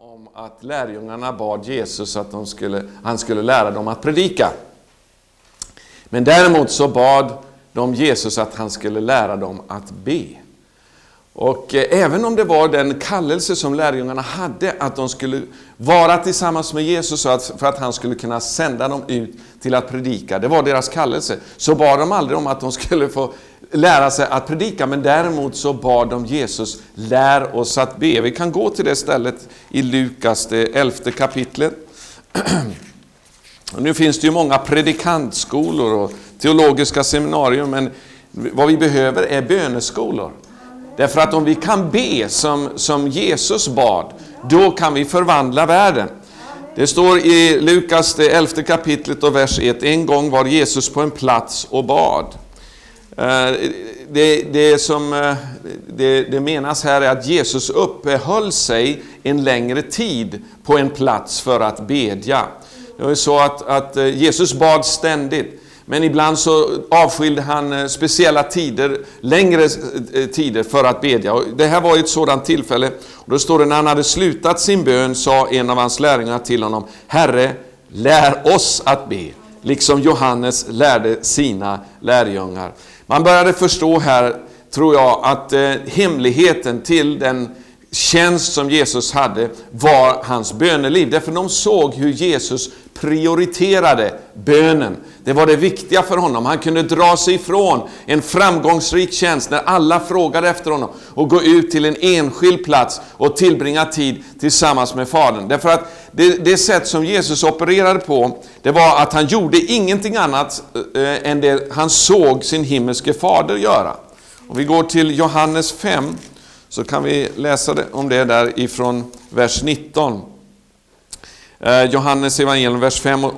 om att lärjungarna bad Jesus att de skulle, han skulle lära dem att predika. Men däremot så bad de Jesus att han skulle lära dem att be. Och eh, även om det var den kallelse som lärjungarna hade, att de skulle vara tillsammans med Jesus för att han skulle kunna sända dem ut till att predika, det var deras kallelse, så bad de aldrig om att de skulle få lära sig att predika, men däremot så bad de Jesus, lär oss att be. Vi kan gå till det stället i Lukas, det elfte kapitlet. Och nu finns det ju många predikantskolor och teologiska seminarier, men vad vi behöver är böneskolor. Därför att om vi kan be som, som Jesus bad, då kan vi förvandla världen. Det står i Lukas det elfte kapitlet och vers 1, en gång var Jesus på en plats och bad. Eh, det, det som eh, det, det menas här är att Jesus uppehöll sig en längre tid på en plats för att bedja. Det var så att, att eh, Jesus bad ständigt. Men ibland så avskilde han eh, speciella tider, längre eh, eh, tider för att bedja. Och det här var ett sådant tillfälle. Och då står det när han hade slutat sin bön sa en av hans lärjungar till honom, Herre, lär oss att be, liksom Johannes lärde sina lärjungar. Man började förstå här, tror jag, att hemligheten till den tjänst som Jesus hade var hans böneliv. Därför de såg hur Jesus prioriterade bönen. Det var det viktiga för honom. Han kunde dra sig ifrån en framgångsrik tjänst när alla frågade efter honom och gå ut till en enskild plats och tillbringa tid tillsammans med Fadern. Därför att det, det sätt som Jesus opererade på, det var att han gjorde ingenting annat eh, än det han såg sin himmelske Fader göra. Om vi går till Johannes 5 så kan vi läsa om det där ifrån vers 19. Eh, Johannes evangelium vers 5, eh,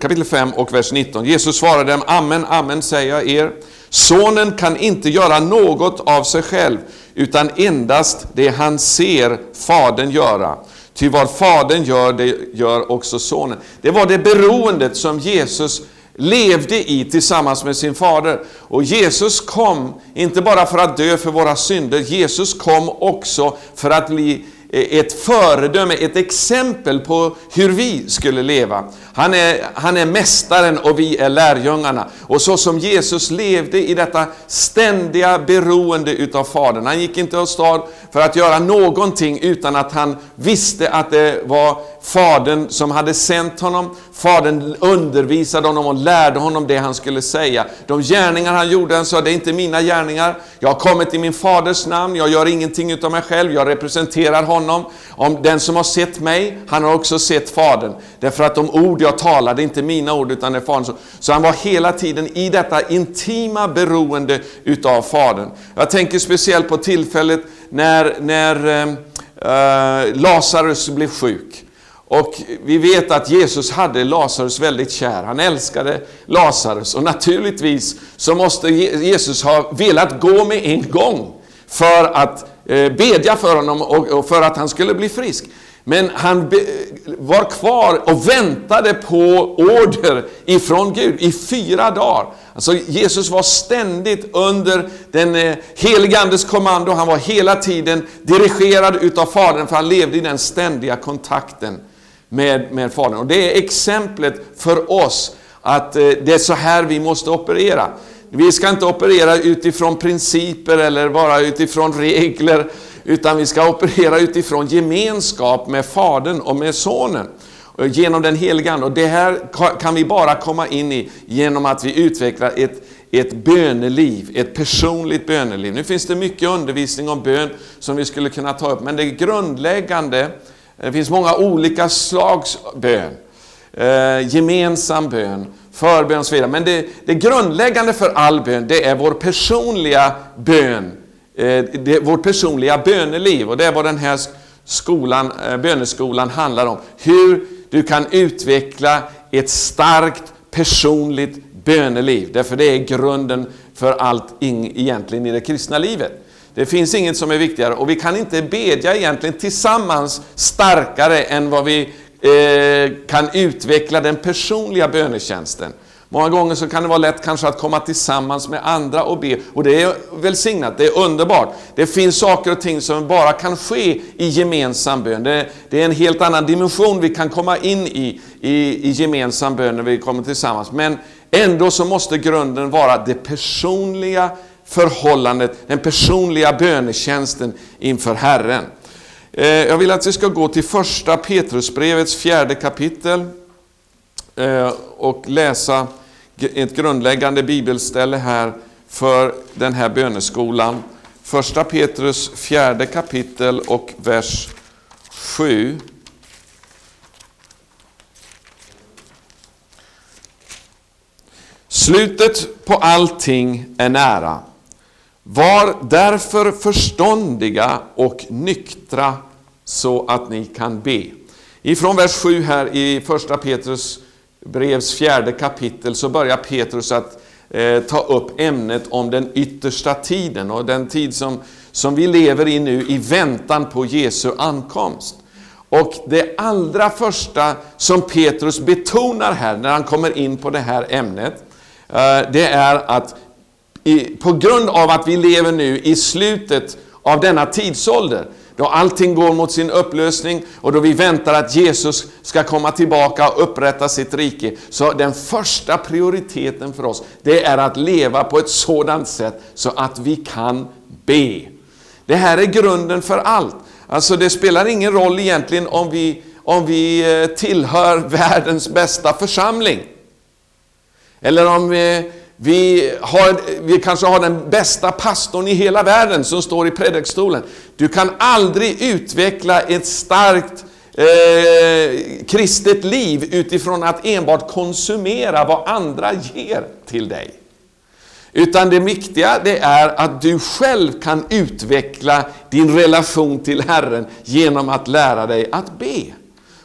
kapitel 5 och vers 19. Jesus svarade dem, Amen, amen säger jag er. Sonen kan inte göra något av sig själv, utan endast det han ser Fadern göra. Ty vad Fadern gör, det gör också Sonen. Det var det beroendet som Jesus levde i tillsammans med sin fader. Och Jesus kom inte bara för att dö för våra synder, Jesus kom också för att bli ett föredöme, ett exempel på hur vi skulle leva. Han är, han är mästaren och vi är lärjungarna. Och så som Jesus levde i detta ständiga beroende utav Fadern. Han gick inte åstad för att göra någonting utan att han visste att det var Fadern som hade sänt honom. Fadern undervisade honom och lärde honom det han skulle säga. De gärningar han gjorde, han sa, det är inte mina gärningar. Jag har kommit i min faders namn, jag gör ingenting utav mig själv, jag representerar honom. Om den som har sett mig, han har också sett Fadern. Därför att de ord jag talar, det är inte mina ord utan det är Faderns ord. Så han var hela tiden i detta intima beroende utav Fadern. Jag tänker speciellt på tillfället när, när eh, eh Lazarus blev sjuk. Och vi vet att Jesus hade Lazarus väldigt kär. Han älskade Lazarus och naturligtvis så måste Jesus ha velat gå med en gång för att eh, bedja för honom och för att han skulle bli frisk. Men han var kvar och väntade på order ifrån Gud i fyra dagar. Alltså Jesus var ständigt under den eh, helige Andes kommando. Han var hela tiden dirigerad utav Fadern för han levde i den ständiga kontakten med, med Fadern. Och det är exemplet för oss att eh, det är så här vi måste operera. Vi ska inte operera utifrån principer eller bara utifrån regler, utan vi ska operera utifrån gemenskap med Fadern och med Sonen genom den heliga Ande. Och det här kan vi bara komma in i genom att vi utvecklar ett, ett böneliv, ett personligt böneliv. Nu finns det mycket undervisning om bön som vi skulle kunna ta upp, men det grundläggande det finns många olika slags bön. Eh, gemensam bön, förbön och så vidare. Men det, det grundläggande för all bön, det är vår personliga bön. Eh, det, vårt personliga böneliv. Och det är vad den här skolan, eh, böneskolan handlar om. Hur du kan utveckla ett starkt personligt böneliv. Därför det är grunden för allt egentligen i det kristna livet. Det finns inget som är viktigare och vi kan inte bedja egentligen tillsammans starkare än vad vi eh, kan utveckla den personliga bönetjänsten. Många gånger så kan det vara lätt kanske att komma tillsammans med andra och be. Och det är välsignat, det är underbart. Det finns saker och ting som bara kan ske i gemensam bön. Det, det är en helt annan dimension vi kan komma in i, i, i gemensam bön när vi kommer tillsammans. Men ändå så måste grunden vara det personliga förhållandet, den personliga bönetjänsten inför Herren. Eh, jag vill att vi ska gå till första Petrusbrevets fjärde kapitel Eh, och läsa ett grundläggande bibelställe här för den här böneskolan. Första Petrus fjärde kapitel och vers 7. Slutet på allting är nära. Var därför förståndiga och nyktra så att ni kan be. Ifrån vers 7 här i första Petrus brevs fjärde kapitel så börjar Petrus att eh, ta upp ämnet om den yttersta tiden och den tid som, som vi lever i nu i väntan på Jesu ankomst. Och det allra första som Petrus betonar här när han kommer in på det här ämnet, eh, det är att i, på grund av att vi lever nu i slutet av denna tidsålder, då allting går mot sin upplösning och då vi väntar att Jesus ska komma tillbaka och upprätta sitt rike. Så den första prioriteten för oss, det är att leva på ett sådant sätt så att vi kan be. Det här är grunden för allt. Alltså det spelar ingen roll egentligen om vi, om vi eh, tillhör världens bästa församling. Eller om vi vi, har, vi kanske har den bästa pastorn i hela världen som står i predikstolen. Du kan aldrig utveckla ett starkt eh, kristet liv utifrån att enbart konsumera vad andra ger till dig. Utan det viktiga det är att du själv kan utveckla din relation till Herren genom att lära dig att be.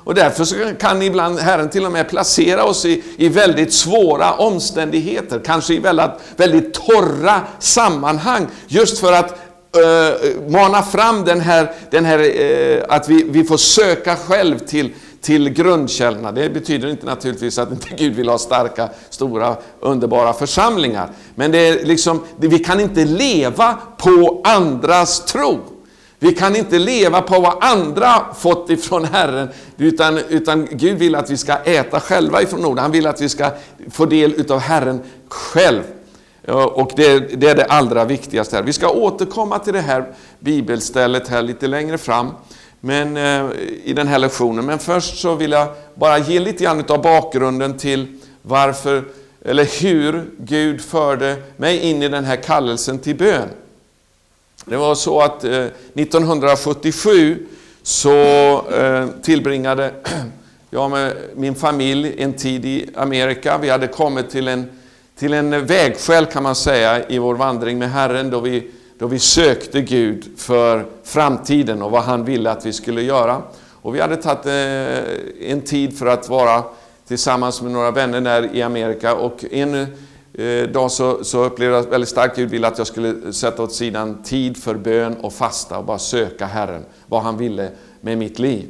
Och därför kan ibland Herren till och med placera oss i, i väldigt svåra omständigheter, kanske i väldigt, väldigt torra sammanhang, just för att uh, mana fram den här, den här uh, att vi, vi får söka själv till, till grundkällorna. Det betyder inte naturligtvis att inte Gud vill ha starka, stora, underbara församlingar. Men det är liksom, vi kan inte leva på andras tro. Vi kan inte leva på vad andra fått ifrån Herren, utan, utan Gud vill att vi ska äta själva ifrån orden. Han vill att vi ska få del utav Herren själv. Och det, det är det allra viktigaste. här. Vi ska återkomma till det här bibelstället här lite längre fram men, eh, i den här lektionen. Men först så vill jag bara ge lite grann av bakgrunden till varför, eller hur Gud förde mig in i den här kallelsen till bön. Det var så att eh, 1977 så eh, tillbringade jag med min familj en tid i Amerika. Vi hade kommit till en, till en vägskäl kan man säga i vår vandring med Herren då vi, då vi sökte Gud för framtiden och vad han ville att vi skulle göra. Och vi hade tagit eh, en tid för att vara tillsammans med några vänner där i Amerika och en Eh, dag så, så upplevde jag väldigt starkt Gud ville att jag skulle sätta åt sidan tid för bön och fasta och bara söka Herren, vad han ville med mitt liv.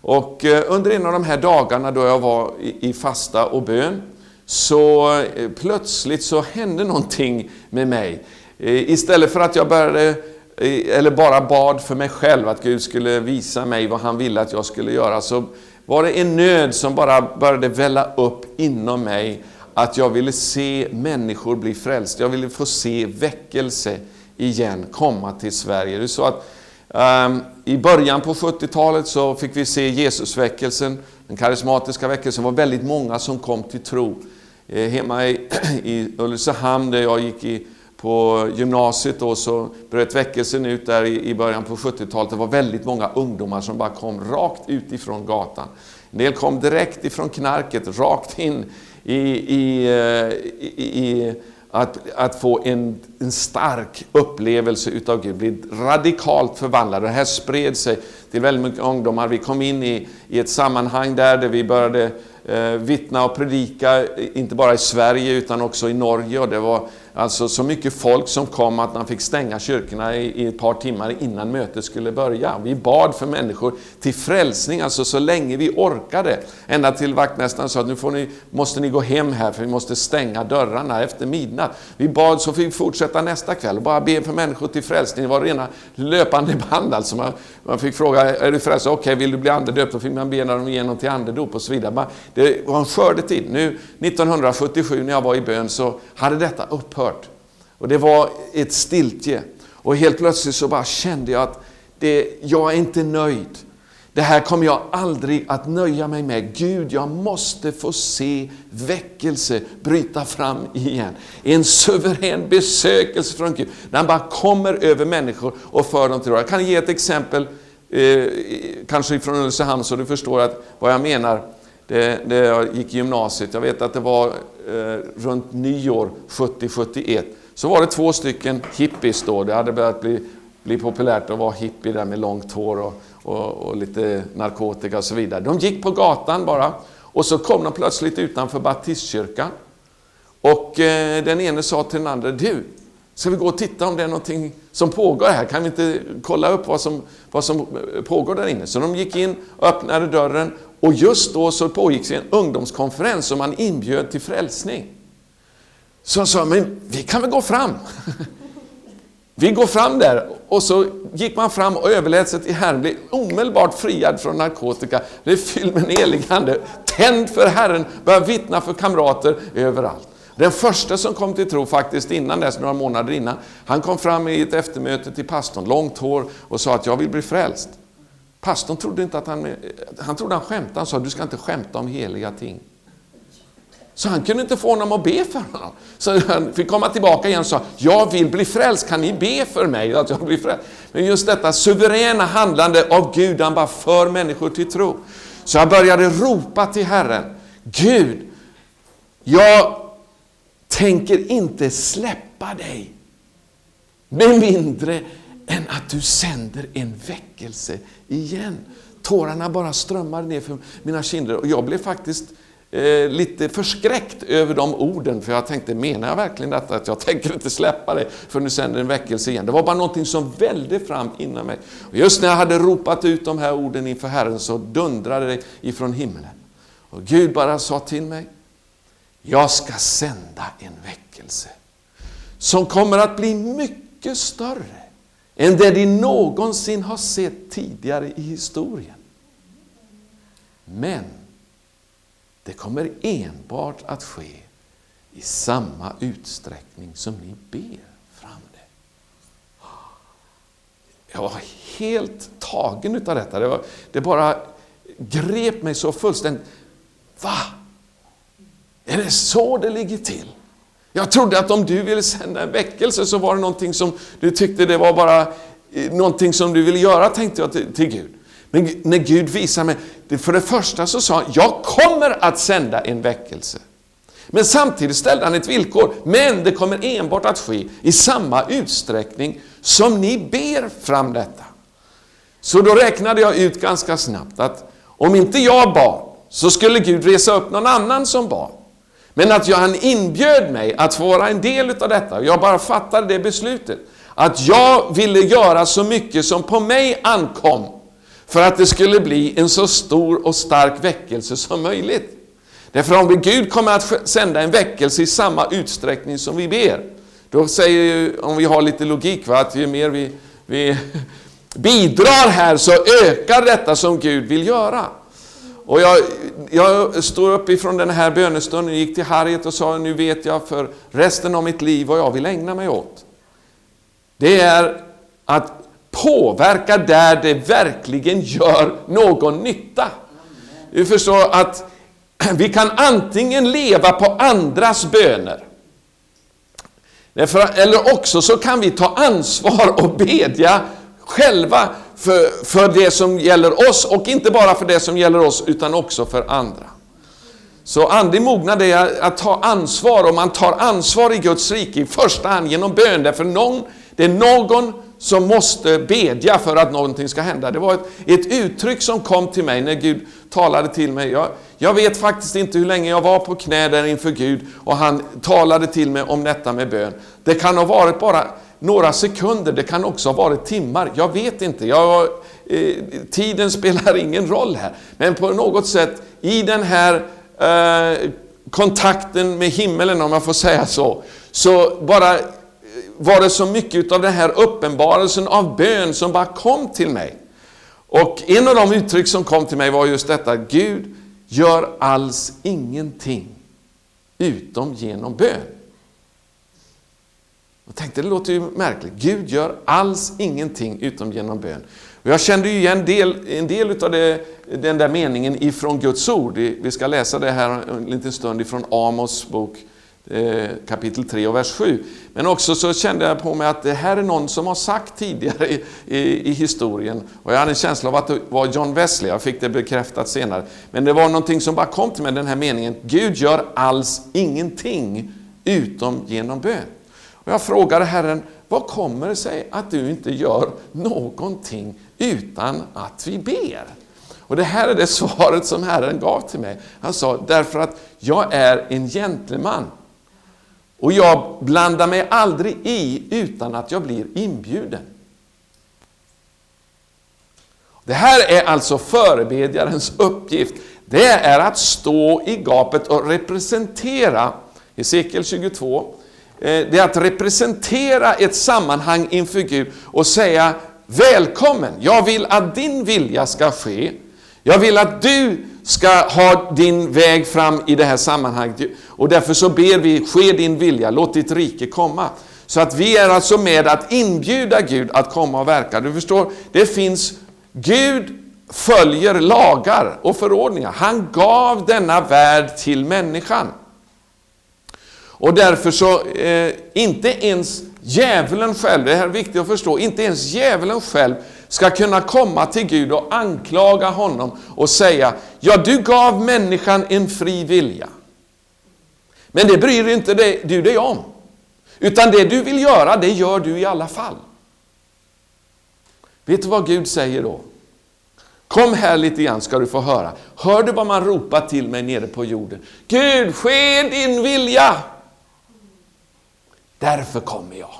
Och eh, under en av de här dagarna då jag var i fasta och bön, så eh, plötsligt så hände någonting med mig. Istället för att jag började, eller bara bad för mig själv, att Gud skulle visa mig vad han ville att jag skulle göra, så var det en nöd som bara började välla upp inom mig att jag ville se människor bli frälsta. Jag ville få se väckelse igen komma till Sverige. Det är så att um, I början på 70-talet så fick vi se Jesusväckelsen, den karismatiska väckelsen. Det var väldigt många som kom till tro. Eh, hemma i, i Ulricehamn där jag gick i, på gymnasiet då, så bröt väckelsen ut där i, i början på 70-talet. Det var väldigt många ungdomar som bara kom rakt utifrån gatan. En del kom direkt ifrån knarket, rakt in i, eh, i, i att, att få en, en stark upplevelse utav Gud, bli radikalt förvandlad. Det här spred sig till väldigt mycket ungdomar. Vi kom in i, i ett sammanhang där, där vi började eh, vittna och predika, inte bara i Sverige utan också i Norge. Och det var alltså så mycket folk som kom att man fick stänga kyrkorna i, i ett par timmar innan mötet skulle börja. Vi bad för människor till frälsning, alltså så länge vi orkade. Ända till vaktmästaren sa att nu får ni, måste ni gå hem här för vi måste stänga dörrarna efter midnatt. Vi bad så fick vi fortsätta nästa kväll och bara be för människor till frälsning. Det var rena löpande band alltså. Man, man fick fråga, är du frälst? Okej, okay, vill du bli andedöpt? Då fick man be dem igenom till andedop och så vidare. Det var en skördetid. Nu 1977 när jag var i bön så hade detta upphört. Och det var ett stiltje. Och helt plötsligt så bara kände jag att det, jag är inte nöjd. Det här kommer jag aldrig att nöja mig med. Gud, jag måste få se väckelse bryta fram igen. En suverän besökelse från Gud. När han bara kommer över människor och för dem till ro. Jag kan ge ett exempel, eh, kanske från Ulricehamn, så du förstår att, vad jag menar. Det, det jag gick i gymnasiet, jag vet att det var eh, runt nyår 70-71, så var det två stycken hippies då. Det hade börjat bli, bli populärt att vara hippie där med långt hår och, och, och, lite narkotika och så vidare. De gick på gatan bara och så kom de plötsligt utanför baptistkyrkan. Och eh, den ene sa till den andra, du, ska vi gå och titta om det är någonting som pågår här? Kan vi inte kolla upp vad som, vad som eh, pågår där inne? Så de gick in och öppnade dörren och just då så pågick en ungdomskonferens som man inbjöd till frälsning. Så han sa, men vi kan väl gå fram? Vi går fram där och så gick man fram och överlät sig till Herren, blev omedelbart friad från narkotika, blev fylld med en helig ande, tänd för Herren, började vittna för kamrater överallt. Den första som kom till tro faktiskt innan dess, några månader innan, han kom fram i ett eftermöte till pastorn, långt hår, och sa att jag vill bli frälst. Pastorn trodde inte att han, han trodde han skämtade, han sa du ska inte skämta om heliga ting. Så han kunde inte få honom att be för honom. Så han fick komma tillbaka igen och sa, jag vill bli frälst, kan ni be för mig att jag blir frälst? Men just detta suveräna handlande av Gud, han bara för människor till tro. Så jag började ropa till Herren, Gud, jag tänker inte släppa dig med mindre än att du sänder en väckelse igen. Tårarna bara strömmade ner för mina kinder och jag blev faktiskt eh, lite förskräckt över de orden, för jag tänkte, menar jag verkligen detta? Att jag tänker inte släppa det för nu sänder en väckelse igen. Det var bara någonting som välde fram inom mig. Och just när jag hade ropat ut de här orden inför Herren så dundrade det ifrån himlen. Och Gud bara sa till mig, jag ska sända en väckelse som kommer att bli mycket större än det de någonsin har sett tidigare i historien. Men det kommer enbart att ske i samma utsträckning som ni ber fram det. Jag var helt tagen utav detta. Det, var, det bara grep mig så fullständigt. Va? Är det så det ligger till? Jag trodde att om du ville sända en väckelse så var det någonting som du tyckte det var bara eh, någonting som du ville göra, tänkte jag till, till Gud. Men när Gud visade mig, för det första så sa han, jag kommer att sända en väckelse. Men samtidigt ställde han ett villkor, men det kommer enbart att ske i samma utsträckning som ni ber fram detta. Så då räknade jag ut ganska snabbt att om inte jag bad, så skulle Gud resa upp någon annan som bad. Men att han inbjöd mig att få vara en del av detta, jag bara fattade det beslutet, att jag ville göra så mycket som på mig ankom för att det skulle bli en så stor och stark väckelse som möjligt. Därför om Gud kommer att sända en väckelse i samma utsträckning som vi ber, då säger om vi har lite logik, va, att ju mer vi, vi bidrar här så ökar detta som Gud vill göra. Och jag, jag stod upp ifrån den här bönestunden, gick till Harriet och sa, nu vet jag för resten av mitt liv vad jag vill ägna mig åt. Det är att påverka där det verkligen gör någon nytta. Du förstår att vi kan antingen leva på andras böner, eller också så kan vi ta ansvar och bedja själva för, för det som gäller oss, och inte bara för det som gäller oss, utan också för andra. Så andlig mognad är att ta ansvar, och man tar ansvar i Guds rike i första hand genom bön, därför någon, det är någon som måste bedja för att någonting ska hända. Det var ett, ett uttryck som kom till mig när Gud talade till mig. Jag, jag vet faktiskt inte hur länge jag var på knä där inför Gud och han talade till mig om detta med bön. Det kan ha varit bara några sekunder, det kan också ha varit timmar. Jag vet inte. Jag, eh, tiden spelar ingen roll här. Men på något sätt i den här eh, kontakten med himmelen, om jag får säga så, så bara eh, var det så mycket av den här uppenbarelsen av bön som bara kom till mig. Och en av de uttryck som kom till mig var just detta, Gud gör alls ingenting utom genom bön. Jag tänkte, det låter ju märkligt. Gud gör alls ingenting utom genom bön. Och jag kände ju igen del, en del av det, den där meningen ifrån Guds ord. Vi ska läsa det här en liten stund ifrån Amos bok eh, kapitel 3 och vers 7. Men också så kände jag på mig att det här är någon som har sagt tidigare i, i, i, historien. Och jag hade en känsla av att det var John Wesley, jag fick det bekräftat senare. Men det var någonting som bara kom till mig, den här meningen. Gud gör alls ingenting utom genom bön. Och jag frågade Herren, vad kommer det sig att du inte gör någonting utan att vi ber? Och det här är det svaret som Herren gav till mig. Han sa, därför att jag är en gentleman. Och jag blandar mig aldrig i utan att jag blir inbjuden. Det här är alltså förebedjarens uppgift. Det är att stå i gapet och representera, Hesekiel 22, Eh, det är att representera ett sammanhang inför Gud och säga Välkommen, jag vill att din vilja ska ske. Jag vill att du ska ha din väg fram i det här sammanhanget. Och därför så ber vi, ske din vilja, låt ditt rike komma. Så att vi är alltså med att inbjuda Gud att komma och verka. Du förstår, det finns, Gud följer lagar och förordningar. Han gav denna värld till människan. Och därför så, eh, inte ens djävulen själv, det här är viktigt att förstå, inte ens djävulen själv ska kunna komma till Gud och anklaga honom och säga, ja du gav människan en fri vilja. Men det bryr inte du dig om. Utan det du vill göra, det gör du i alla fall. Vet du vad Gud säger då? Kom här lite grann ska du få höra. Hör du vad man ropar till mig nere på jorden? Gud, ske din vilja! Därför kommer jag.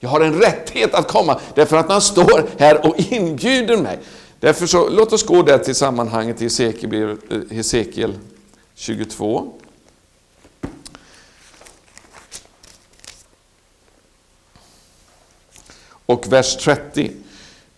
Jag har en rättighet att komma därför att han står här och inbjuder mig. Därför så, låt oss gå där till sammanhanget i Hesekiel, eh, Hesekiel 22. Och vers 30.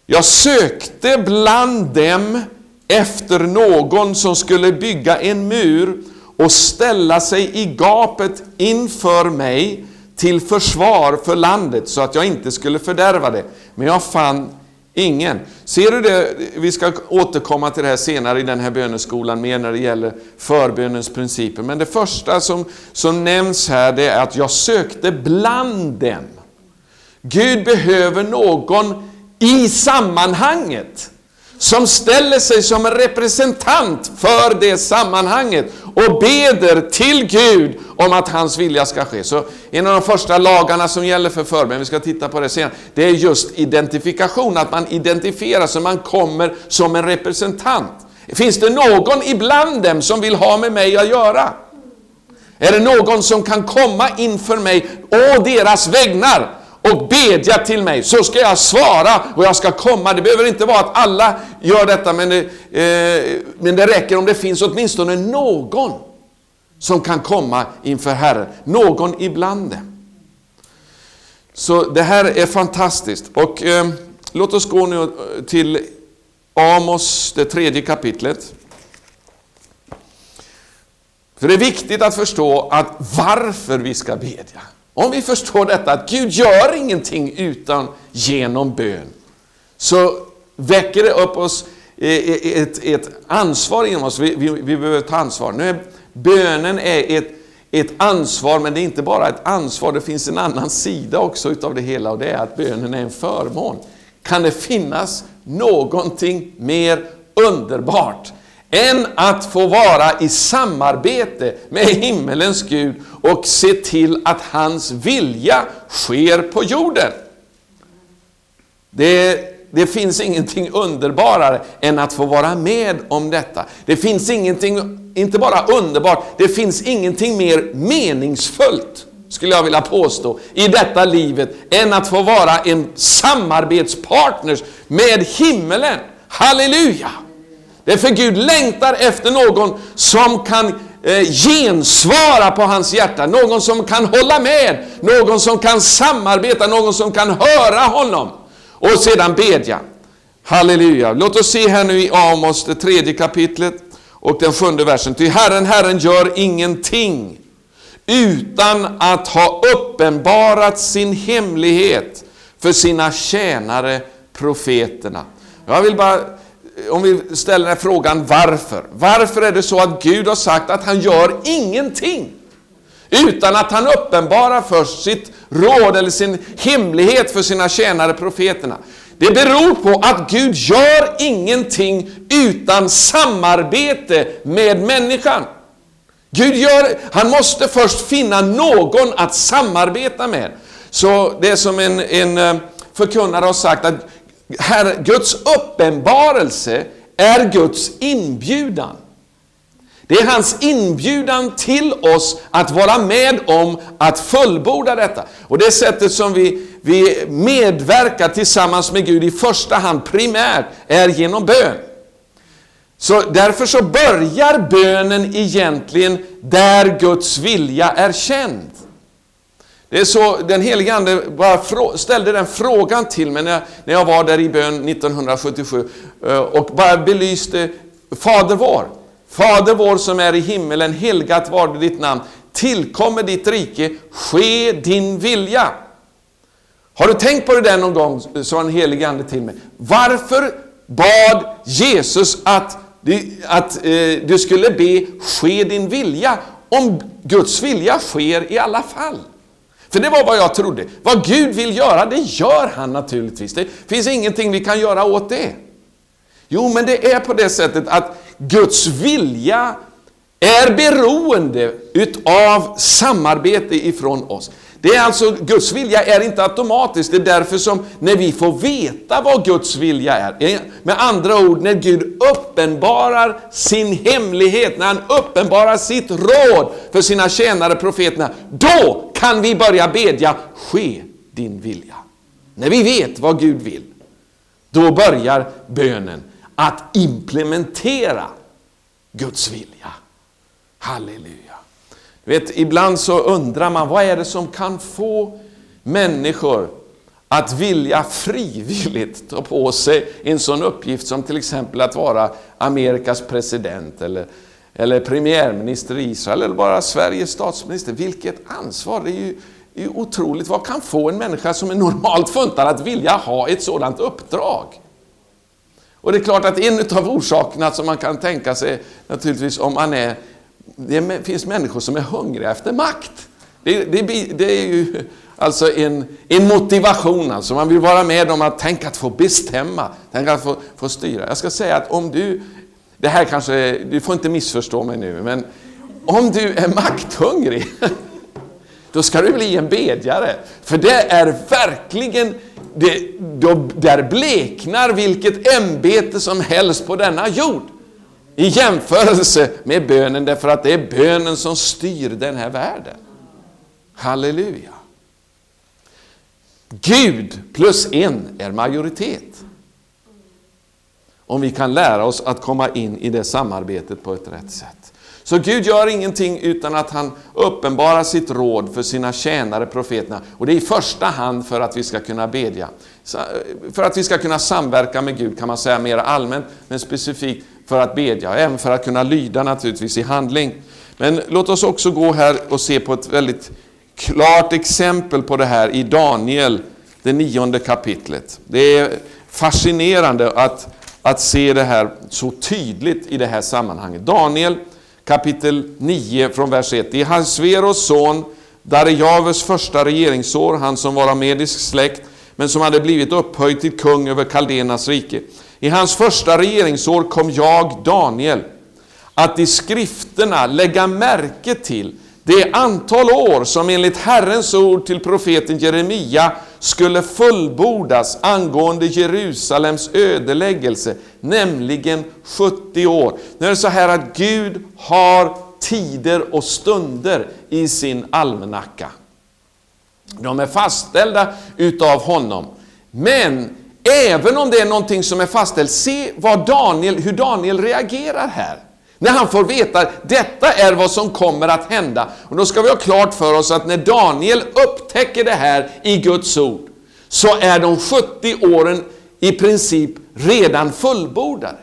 Jag sökte bland dem efter någon som skulle bygga en mur och ställa sig i gapet inför mig till försvar för landet så att jag inte skulle fördärva det. Men jag fann ingen. Ser du det? Vi ska återkomma till det här senare i den här böneskolan, mer när det gäller förbönens principer. Men det första som, som nämns här, det är att jag sökte bland dem. Gud behöver någon i sammanhanget som ställer sig som en representant för det sammanhanget och beder till Gud om att hans vilja ska ske. Så en av de första lagarna som gäller för förbön, vi ska titta på det senare, det är just identifikation, att man identifierar sig, man kommer som en representant. Finns det någon ibland dem som vill ha med mig att göra? Är det någon som kan komma inför mig å deras vägnar och bedja till mig, så ska jag svara och jag ska komma. Det behöver inte vara att alla gör detta, men det, eh, men det räcker om det finns åtminstone någon som kan komma inför Herren. Någon ibland det. Så det här är fantastiskt. Och eh, låt oss gå nu eh, till Amos, det tredje kapitlet. För det är viktigt att förstå att varför vi ska bedja. Om vi förstår detta, att Gud gör ingenting utan genom bön, så väcker det upp oss eh, eh, ett, ett ansvar inom oss. Vi, vi, vi behöver ta ansvar. Nu är, bönen är ett, ett ansvar, men det är inte bara ett ansvar, det finns en annan sida också utav det hela och det är att bönen är en förmån. Kan det finnas någonting mer underbart än att få vara i samarbete med himmelens Gud och se till att hans vilja sker på jorden. Det, det finns ingenting underbarare än att få vara med om detta. Det finns ingenting, inte bara underbart, det finns ingenting mer meningsfullt, skulle jag vilja påstå, i detta livet än att få vara en samarbetspartner med himmelen. Halleluja! Därför Gud längtar efter någon som kan eh, gensvara på hans hjärta, någon som kan hålla med, någon som kan samarbeta, någon som kan höra honom och sedan bedja. Halleluja. Låt oss se här nu i Amos, det tredje kapitlet och den sjunde versen. Ty Herren, Herren gör ingenting utan att ha uppenbarat sin hemlighet för sina tjänare profeterna. Jag vill bara om vi ställer den här frågan varför. Varför är det så att Gud har sagt att han gör ingenting? Utan att han uppenbarar först sitt råd eller sin hemlighet för sina tjänare profeterna. Det beror på att Gud gör ingenting utan samarbete med människan. Gud gör, han måste först finna någon att samarbeta med. Så det är som en, en eh, förkunnare har sagt att Herre, Guds uppenbarelse är Guds inbjudan. Det är hans inbjudan till oss att vara med om att fullborda detta. Och det sättet som vi, vi medverkar tillsammans med Gud i första hand primärt är genom bön. Så därför så börjar bönen egentligen där Guds vilja är känd. Det är så den helige Ande bara ställde den frågan till mig när jag, när jag var där i bön 1977 eh, och bara belyste Fader vår. Fader vår som är i himmelen, helgat var ditt namn. Tillkommer ditt rike, ske din vilja. Har du tänkt på det där någon gång, sa den helige Ande till mig. Varför bad Jesus att, att eh, du skulle be ske din vilja, om Guds vilja sker i alla fall? För det var vad jag trodde. Vad Gud vill göra, det gör han naturligtvis. Det finns ingenting vi kan göra åt det. Jo, men det är på det sättet att Guds vilja är beroende utav samarbete ifrån oss. Det är alltså, Guds vilja är inte automatiskt. Det är därför som när vi får veta vad Guds vilja är, med andra ord när Gud uppenbarar sin hemlighet, när han uppenbarar sitt råd för sina tjänare profeterna, då kan vi börja bedja, ske din vilja. När vi vet vad Gud vill, då börjar bönen att implementera Guds vilja. Halleluja. Vet, ibland så undrar man, vad är det som kan få människor att vilja frivilligt ta på sig en sån uppgift som till exempel att vara Amerikas president eller, eller premiärminister i Israel eller bara Sveriges statsminister. Vilket ansvar! Det är ju, det är otroligt. Vad kan få en människa som är normalt funtad att vilja ha ett sådant uppdrag? Och det är klart att en av orsakerna som man kan tänka sig naturligtvis om man är det finns människor som är hungriga efter makt. Det, det, det är ju alltså en, en, motivation, alltså. man vill vara med om att tänka att få bestämma, tänka att få, få styra. Jag ska säga att om du, det här kanske, du får inte missförstå mig nu, men om du är makthungrig, då ska du bli en bedjare. För det är verkligen, det, då, där bleknar vilket ämbete som helst på denna jord i jämförelse med bönen därför att det är bönen som styr den här världen. Halleluja! Gud plus en är majoritet. Om vi kan lära oss att komma in i det samarbetet på ett rätt sätt. Så Gud gör ingenting utan att han uppenbarar sitt råd för sina tjänare profeterna. Och det är i första hand för att vi ska kunna bedja. Eh, för att vi ska kunna samverka med Gud kan man säga mer allmänt, men specifikt för att bedja, även för att kunna lyda naturligtvis i handling. Men låt oss också gå här och se på ett väldigt klart exempel på det här i Daniel, det nionde kapitlet. Det är fascinerande att, att se det här så tydligt i det här sammanhanget. Daniel kapitel 9 från vers 1. I Hasveros son Darejaves första regeringsår, han som var av medisk släkt, men som hade blivit upphöjd till kung över Kaldenas rike. I hans första regeringsår kom jag, Daniel, att i skrifterna lägga märke till det antal år som enligt Herrens ord till profeten Jeremia skulle fullbordas angående Jerusalems ödeläggelse, nämligen 70 år. Nu är det så här att Gud har tider och stunder i sin almanacka. De är fastställda utav honom. Men även om det är någonting som är fastställt, se vad Daniel, hur Daniel reagerar här. När han får veta att detta är vad som kommer att hända. Och då ska vi ha klart för oss att när Daniel upptäcker det här i Guds ord, så är de 70 åren i princip redan fullbordade.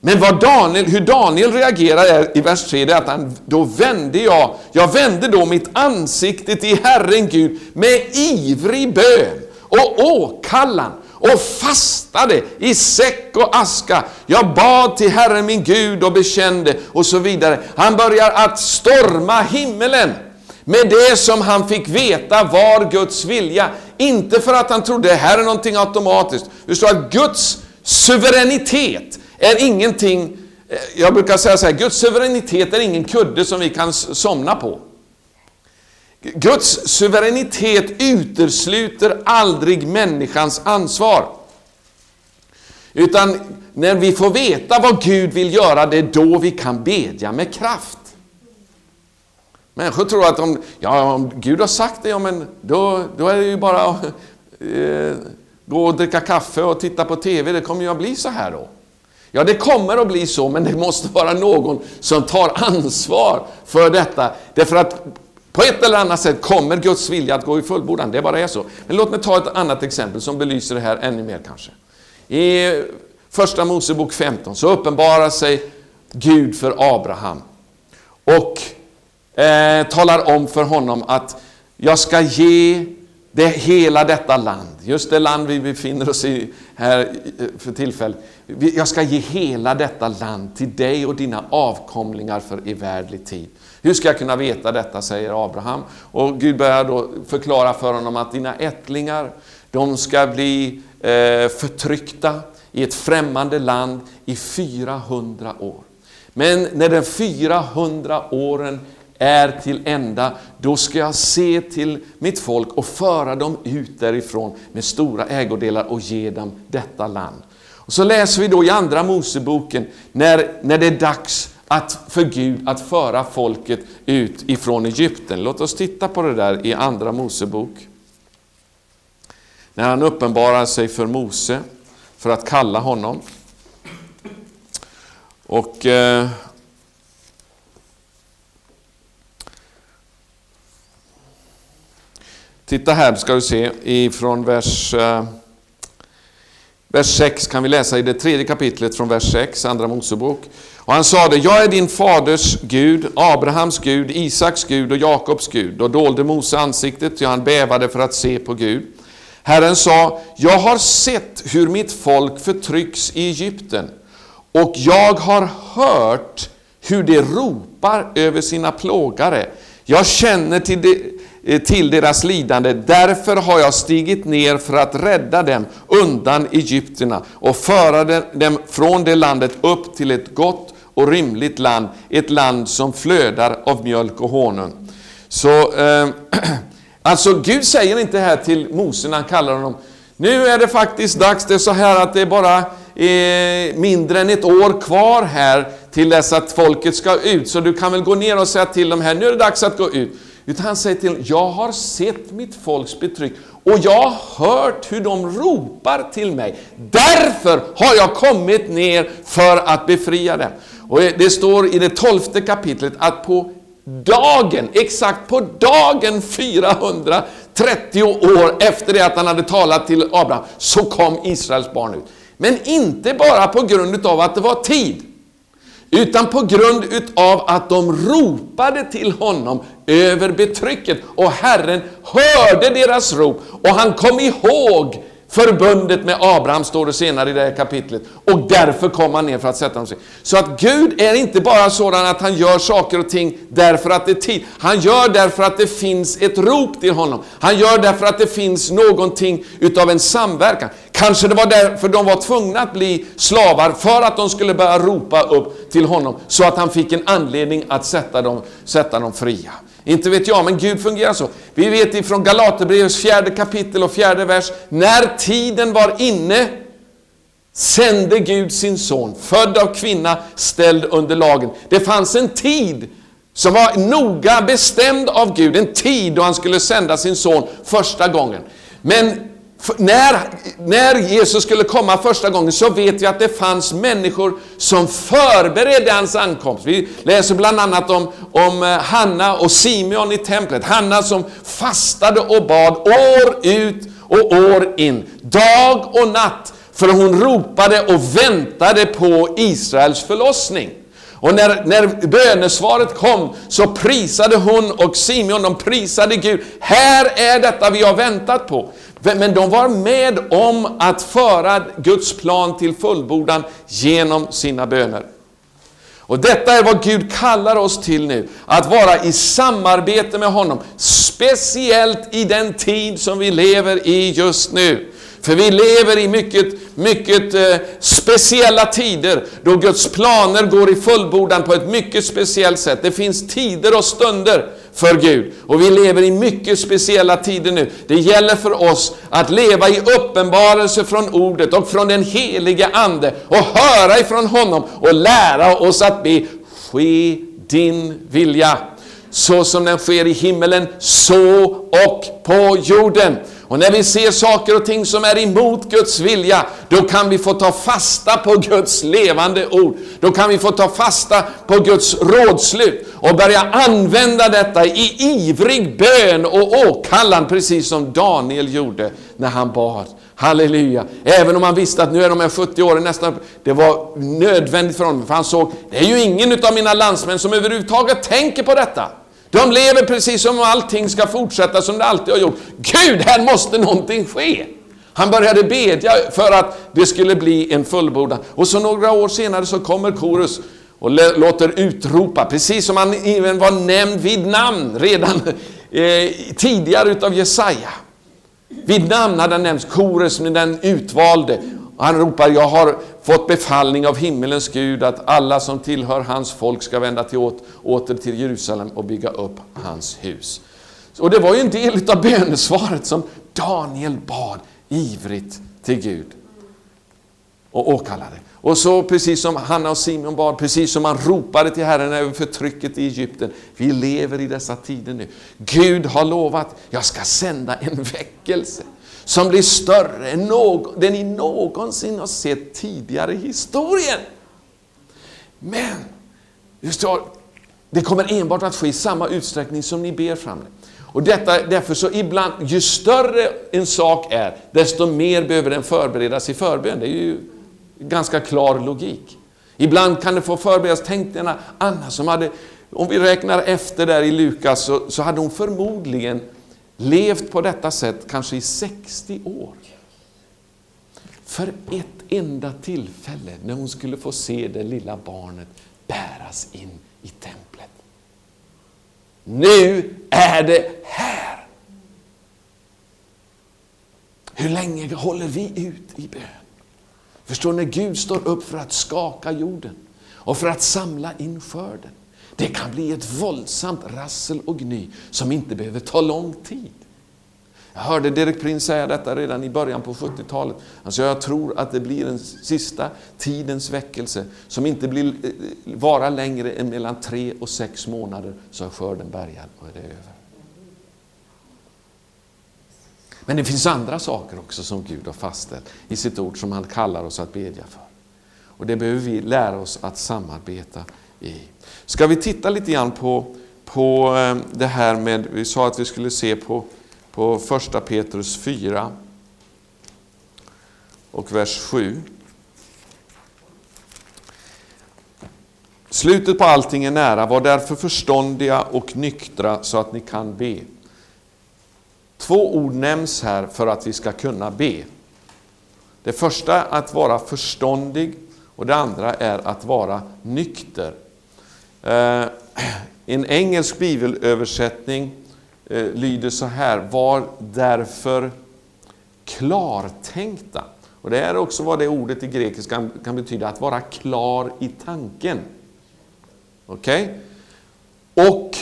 Men vad Daniel, hur Daniel reagerar är, i vers 3, det är att han, då vände jag, jag vände då mitt ansikte till Herren Gud med ivrig bön och åkallan och fastade i säck och aska. Jag bad till Herren min Gud och bekände och så vidare. Han börjar att storma himmelen med det som han fick veta var Guds vilja. Inte för att han trodde det här är någonting automatiskt. Det står att Guds suveränitet är ingenting, eh, jag brukar säga så här, Guds suveränitet är ingen kudde som vi kan somna på. Guds suveränitet utesluter aldrig människans ansvar. Utan när vi får veta vad Gud vill göra, det är då vi kan bedja med kraft. Människor tror att om, ja, om Gud har sagt det, ja, men då, då är det ju bara att eh, gå och dricka kaffe och titta på TV. Det kommer ju att bli så här då. Ja, det kommer att bli så, men det måste vara någon som tar ansvar för detta. Därför att på ett eller annat sätt kommer Guds vilja att gå i fullbordan. Det bara är så. Men låt mig ta ett annat exempel som belyser det här ännu mer kanske. I Första Mosebok 15 så uppenbarar sig Gud för Abraham och eh, talar om för honom att jag ska ge det, hela detta land, just det land vi befinner oss i här eh, för tillfället. Jag ska ge hela detta land till dig och dina avkomlingar för evärdlig tid. Hur ska jag kunna veta detta, säger Abraham. Och Gud börjar då förklara för honom att dina ättlingar, de ska bli eh, förtryckta i ett främmande land i 400 år. Men när de 400 åren är till ända, då ska jag se till mitt folk och föra dem ut därifrån med stora ägodelar och ge dem detta land. Och så läser vi då i Andra Moseboken när, när det är dags att, för Gud att föra folket ut ifrån Egypten. Låt oss titta på det där i Andra Mosebok. När han uppenbarar sig för Mose för att kalla honom. Och eh, Titta här ska du se ifrån vers, eh, vers 6 kan vi läsa i det tredje kapitlet från vers 6, Andra Mosebok. Och han sade, jag är din faders Gud, Abrahams Gud, Isaks Gud och Jakobs Gud. Då dolde Mose ansiktet, ja han bävade för att se på Gud. Herren sa, jag har sett hur mitt folk förtrycks i Egypten och jag har hört hur de ropar över sina plågare. Jag känner till, det Eh, till deras lidande, därför har jag stigit ner för att rädda dem undan Egypterna och föra dem från det landet upp till ett gott och rymligt land, ett land som flödar av mjölk och honung. Så, eh, alltså Gud säger inte här till Mose när han kallar honom, nu är det faktiskt dags, det är så här att det är bara eh, mindre än ett år kvar här till dess att folket ska ut, så du kan väl gå ner och säga till dem här, nu är det dags att gå ut. Utan han säger till jag har sett mitt folks betryck och jag har hört hur de ropar till mig. Därför har jag kommit ner för att befria dem. Och det står i det tolfte kapitlet att på dagen, exakt på dagen 430 år efter det att han hade talat till Abraham, så kom Israels barn ut. Men inte bara på grund av att det var tid, utan på grund utav att de ropade till honom över betrycket och Herren hörde deras rop och han kom ihåg Förbundet med Abraham står det senare i det här kapitlet. Och därför kom han ner för att sätta dem sig. Så att Gud är inte bara sådan att han gör saker och ting därför att det är tid. Han gör därför att det finns ett rop till honom. Han gör därför att det finns någonting utav en samverkan. Kanske det var därför de var tvungna att bli slavar, för att de skulle börja ropa upp till honom, så att han fick en anledning att sätta dem, sätta dem fria. Inte vet jag, men Gud fungerar så. Vi vet ifrån Galaterbrevets fjärde kapitel och fjärde vers, när tiden var inne sände Gud sin son, född av kvinna, ställd under lagen. Det fanns en tid som var noga bestämd av Gud, en tid då han skulle sända sin son första gången. Men när, när Jesus skulle komma första gången så vet vi att det fanns människor som förberedde hans ankomst. Vi läser bland annat om, om eh, Hanna och Simeon i templet. Hanna som fastade och bad år ut och år in, dag och natt, för hon ropade och väntade på Israels förlossning. Och när, när bönesvaret kom så prisade hon och Simeon, de prisade Gud. Här är detta vi har väntat på. Men de var med om att föra Guds plan till fullbordan genom sina böner. Och detta är vad Gud kallar oss till nu, att vara i samarbete med honom, speciellt i den tid som vi lever i just nu. För vi lever i mycket, mycket eh, speciella tider då Guds planer går i fullbordan på ett mycket speciellt sätt. Det finns tider och stunder för Gud. Och vi lever i mycket speciella tider nu. Det gäller för oss att leva i uppenbarelse från ordet och från den helige Ande och höra ifrån honom och lära oss att be ske din vilja. Så som den sker i himmelen, så och på jorden. Och när vi ser saker och ting som är emot Guds vilja, då kan vi få ta fasta på Guds levande ord. Då kan vi få ta fasta på Guds rådslut och börja använda detta i ivrig bön och åkallan, precis som Daniel gjorde när han bad. Halleluja! Även om han visste att nu är de här 70 åren nästan, det var nödvändigt för honom, för han såg, det är ju ingen av mina landsmän som överhuvudtaget tänker på detta. De lever precis som om allting ska fortsätta som det alltid har gjort. Gud, här måste någonting ske! Han började bedja för att det skulle bli en fullbordan. Och så några år senare så kommer Korus och låter utropa, precis som han även var nämnd vid namn redan eh, tidigare utav Jesaja. Vid namn hade han nämnts, Kores, den utvalde. Och han ropar, jag har fått befallning av himmelens Gud att alla som tillhör hans folk ska vända till åt, åter till Jerusalem och bygga upp hans hus. Och det var ju en del av bönesvaret som Daniel bad ivrigt till Gud och åkallade. Och så precis som Hanna och Simon bad, precis som man ropade till Herren över förtrycket i Egypten. Vi lever i dessa tider nu. Gud har lovat, jag ska sända en väckelse som blir större än någon, den ni någonsin har sett tidigare i historien. Men, det står, det kommer enbart att ske i samma utsträckning som ni ber fram det. Och detta, därför så ibland, ju större en sak är, desto mer behöver den förberedas i förbön. Det är ju ganska klar logik. Ibland kan det få förberedas. Tänk denna Anna som hade, om vi räknar efter där i Lukas, så, så hade hon förmodligen levt på detta sätt kanske i 60 år. För ett enda tillfälle när hon skulle få se det lilla barnet bäras in i templet. Nu är det här! Hur länge håller vi ut i bön? Förstår ni, Gud står upp för att skaka jorden och för att samla in skörden. Det kan bli ett våldsamt rassel och gny som inte behöver ta lång tid. Jag hörde Derek Prince säga detta redan i början på 70-talet. Han Alltså jag tror att det blir den sista tidens väckelse som inte blir eh, eh, vara längre än mellan tre och sex månader så är skörden bärgad och är det över. Men det finns andra saker också som Gud har fastställt i sitt ord som han kallar oss att bedja för. Och det behöver vi lära oss att samarbeta i. Ska vi titta lite grann på, på eh, det här med, vi sa att vi skulle se på, på första Petrus 4 och vers 7. Slutet på allting är nära, var därför förståndiga och nyktra så att ni kan be. Två ord nämns här för att vi ska kunna be. Det första att vara förståndig och det andra är att vara nykter. Eh, en engelsk bibelöversättning eh, lyder så här, var därför klartänkta Och det är också vad det ordet i grekiska kan betyda, att vara klar i tanken. Okej? Okay? Och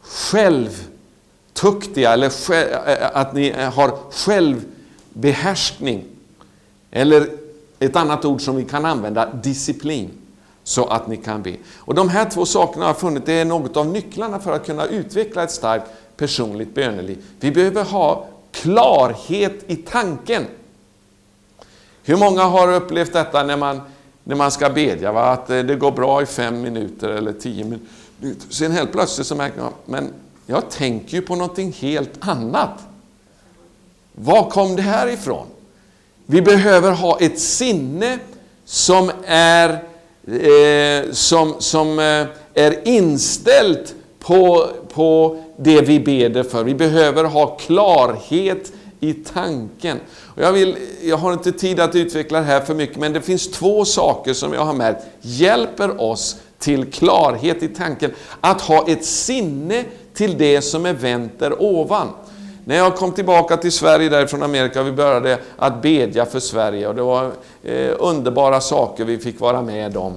självtuktiga, eller eh, att ni har självbehärskning. Eller ett annat ord som vi kan använda, disciplin. Så att ni kan be. Och de här två sakerna har jag funnit det är något av nycklarna för att kunna utveckla ett starkt personligt böneliv. Vi behöver ha klarhet i tanken. Hur många har upplevt detta när man, när man ska bedja? Va? Att eh, det går bra i fem minuter eller tio minuter. Sen helt plötsligt så märker man, men jag tänker ju på någonting helt annat. Var kom det här ifrån? Vi behöver ha ett sinne som är, eh, som, som eh, är inställt på, på det vi beder för. Vi behöver ha klarhet i tanken. Och jag, vill, jag har inte tid att utveckla det här för mycket, men det finns två saker som jag har märkt hjälper oss till klarhet i tanken. Att ha ett sinne till det som är vänt där ovan. När jag kom tillbaka till Sverige därifrån Amerika, vi började att bedja för Sverige och det var eh, underbara saker vi fick vara med om.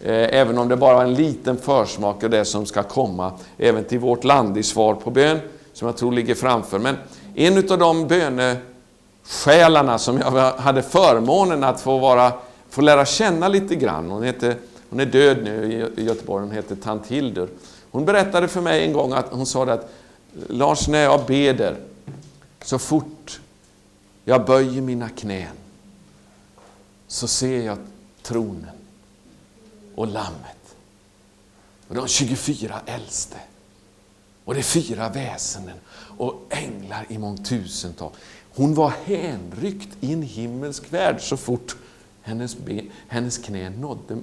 Eh, även om det bara var en liten försmak av det som ska komma även till vårt land i svar på bön, som jag tror ligger framför. Men en av de bönesjälarna som jag hade förmånen att få, vara, få lära känna lite grann, hon, heter, hon är död nu i Göteborg, hon heter Tant Hildur. Hon berättade för mig en gång att hon sa att Lars, när jag beder, så fort jag böjer mina knän, så ser jag tronen och lammet. Och de 24 äldste. Och det är fyra väsenden och änglar i mångtusental. Hon var hänryckt i en himmelsk värld så fort hennes, ben, hennes knä nådde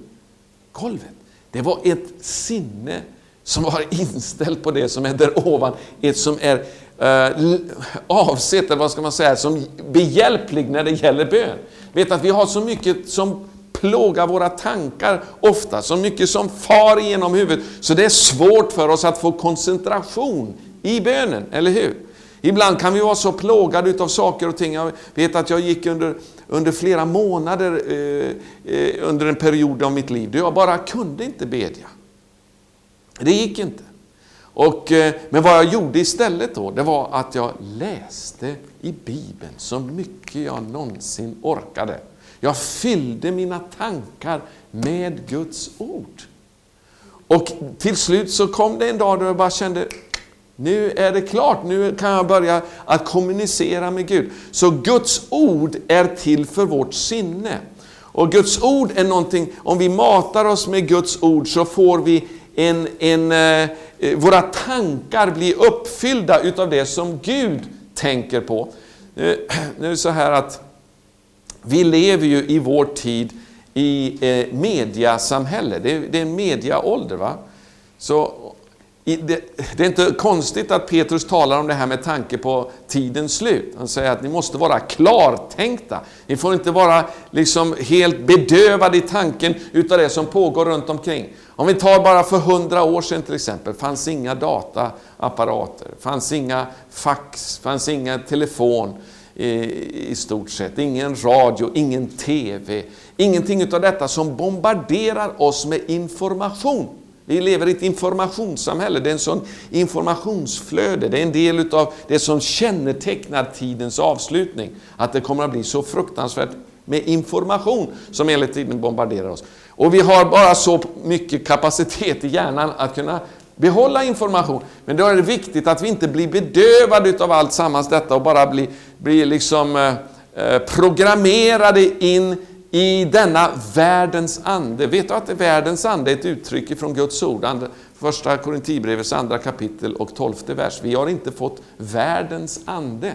golvet. Det var ett sinne som var inställt på det som är där ovan, ett som är eh, avsett, eller vad ska man säga, som behjälplig när det gäller bön. Vet att vi har så mycket som plågar våra tankar ofta, så mycket som far genom huvudet, så det är svårt för oss att få koncentration i bönen, eller hur? Ibland kan vi vara så plågade utav saker och ting. Jag vet att jag gick under, under flera månader eh, eh, under en period av mitt liv då jag bara kunde inte bedja. Det gick inte. Och, eh, men vad jag gjorde istället då, det var att jag läste i Bibeln så mycket jag någonsin orkade. Jag fyllde mina tankar med Guds ord. Och till slut så kom det en dag då jag bara kände, nu är det klart, nu kan jag börja att kommunicera med Gud. Så Guds ord är till för vårt sinne. Och Guds ord är någonting, om vi matar oss med Guds ord så får vi en, en, eh, eh, våra tankar blir uppfyllda utav det som Gud tänker på. Nu, eh, nu är det så här att vi lever ju i vår tid i eh, mediasamhälle. Det är, det är en mediaålder. Va? Så det, det, är inte konstigt att Petrus talar om det här med tanke på tidens slut. Han säger att ni måste vara klartänkta. Ni får inte vara liksom helt bedövade i tanken utav det som pågår runt omkring. Om vi tar bara för hundra år sedan till exempel, fanns inga dataapparater, fanns inga fax, fanns inga telefon i stort sett. Ingen radio, ingen TV, ingenting utav detta som bombarderar oss med information. Vi lever i ett informationssamhälle, det är en sån informationsflöde, det är en del av det som kännetecknar tidens avslutning. Att det kommer att bli så fruktansvärt med information som hela tiden bombarderar oss. Och vi har bara så mycket kapacitet i hjärnan att kunna behålla information. Men då är det viktigt att vi inte blir bedövade av allt sammans detta och bara blir, blir liksom eh, eh, programmerade in i denna världens ande. Vet du att världens ande är ett uttryck från Guds ord? första Korinthierbrevets andra kapitel och tolfte vers. Vi har inte fått världens ande.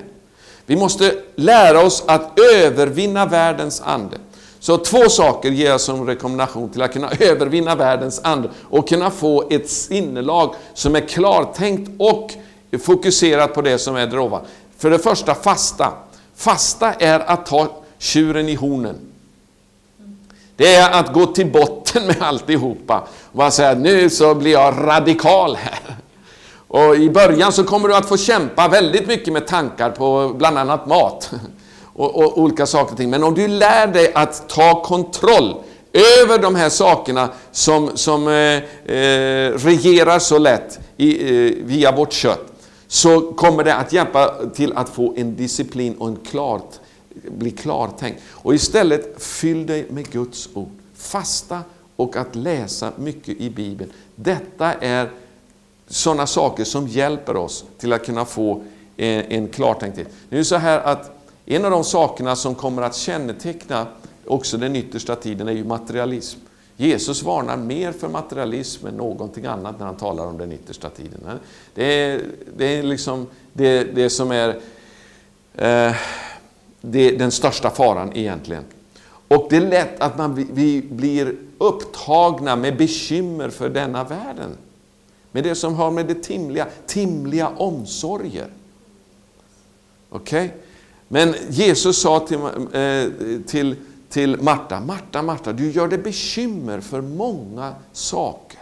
Vi måste lära oss att övervinna världens ande. Så två saker ger jag som rekommendation till att kunna övervinna världens ande och kunna få ett sinnelag som är klartänkt och fokuserat på det som är där ovan. För det första, fasta. Fasta är att ta tjuren i hornen. Det är att gå till botten med alltihopa och bara säga nu så blir jag radikal här. Och i början så kommer du att få kämpa väldigt mycket med tankar på bland annat mat. och, och olika saker och ting. Men om du lär dig att ta kontroll över de här sakerna som, som eh, eh, regerar så lätt i, eh, via vårt kött, så kommer det att hjälpa till att få en disciplin och en klart, bli klartänkt. Och istället fyll dig med Guds ord. Fasta och att läsa mycket i Bibeln. Detta är sådana saker som hjälper oss till att kunna få eh, en, en klartänkthet. Det är så här att en av de sakerna som kommer att känneteckna också den yttersta tiden är ju materialism. Jesus varnar mer för materialism än någonting annat när han talar om den yttersta tiden. Det är, det är liksom det, det som är eh, det, den största faran egentligen. Och det är lätt att man, vi blir upptagna med bekymmer för denna världen. Med det som har med det timliga, timliga omsorger. Okej? Okay? Men Jesus sa till, eh, till, till Marta, Marta, Marta, du gör dig bekymmer för många saker.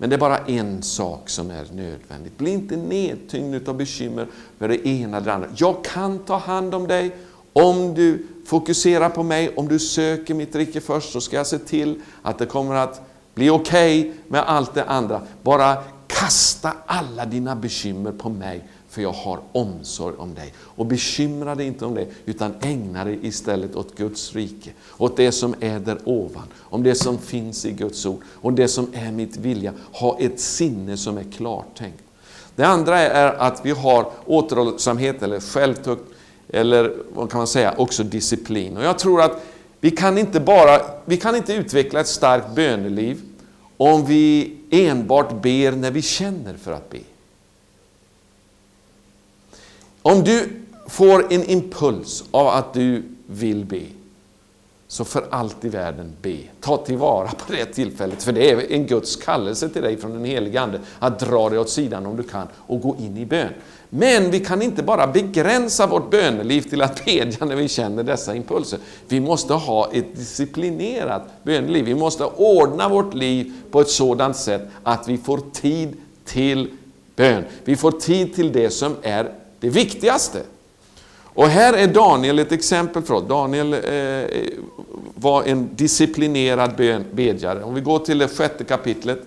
Men det är bara en sak som är nödvändigt. Bli inte nedtyngd av bekymmer för det ena eller det andra. Jag kan ta hand om dig om du fokuserar på mig, om du söker mitt rike först så ska jag se till att det kommer att bli okej okay med allt det andra. Bara kasta alla dina bekymmer på mig för jag har omsorg om dig. Och bekymra dig inte om det, utan ägna dig istället åt Guds rike, åt det som är där ovan, om det som finns i Guds ord, och det som är mitt vilja. Ha ett sinne som är klartänkt. Det andra är att vi har återhållsamhet eller självtukt, eller vad kan man säga, också disciplin. Och jag tror att vi kan inte bara, vi kan inte utveckla ett starkt böneliv om vi enbart ber när vi känner för att be. Om du får en impuls av att du vill be, så för allt i världen be. Ta tillvara på det tillfället, för det är en Guds kallelse till dig från den helige Ande att dra dig åt sidan om du kan och gå in i bön. Men vi kan inte bara begränsa vårt böneliv till att bedja när vi känner dessa impulser. Vi måste ha ett disciplinerat böneliv. Vi måste ordna vårt liv på ett sådant sätt att vi får tid till bön. Vi får tid till det som är det viktigaste. Och här är Daniel ett exempel för oss. Daniel eh, var en disciplinerad bedjare. Om vi går till det sjätte kapitlet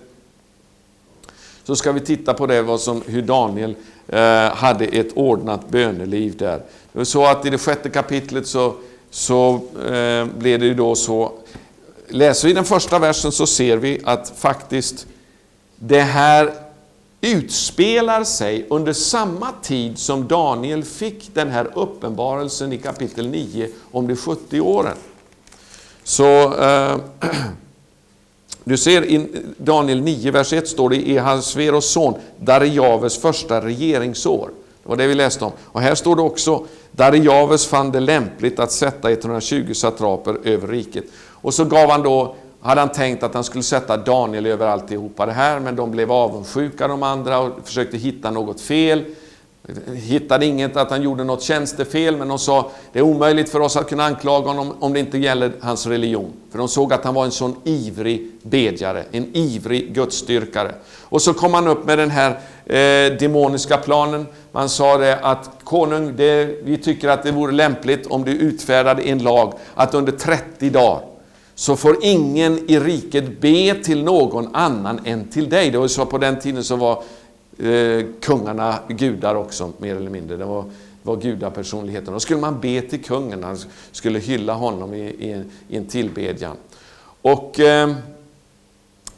så ska vi titta på det, vad som, hur Daniel eh, hade ett ordnat böneliv där. Det var så att i det sjätte kapitlet så, så eh, blev det ju då så, läser vi den första versen så ser vi att faktiskt det här utspelar sig under samma tid som Daniel fick den här uppenbarelsen i kapitel 9 om de 70 åren. Så eh, du ser i Daniel 9, vers 1 står det e i Ahasveros son Darijaves första regeringsår. Det var det vi läste om. Och här står det också Darijaves fann det lämpligt att sätta 120 satraper över riket. Och så gav han då hade han tänkt att han skulle sätta Daniel över alltihopa det här, men de blev avundsjuka de andra och försökte hitta något fel. Hittade inget att han gjorde något tjänstefel, men de sa det är omöjligt för oss att kunna anklaga honom om det inte gäller hans religion. För de såg att han var en sån ivrig bedjare, en ivrig gudsstyrkare. Och så kom han upp med den här eh, demoniska planen. Man sa det att konung, det, vi tycker att det vore lämpligt om du utfärdade en lag att under 30 dagar så får ingen i riket be till någon annan än till dig. Det var så på den tiden så var eh, kungarna gudar också, mer eller mindre. Det var, var gudapersonligheten. Då skulle man be till kungen, han skulle hylla honom i, i, en, i en tillbedjan. Och eh,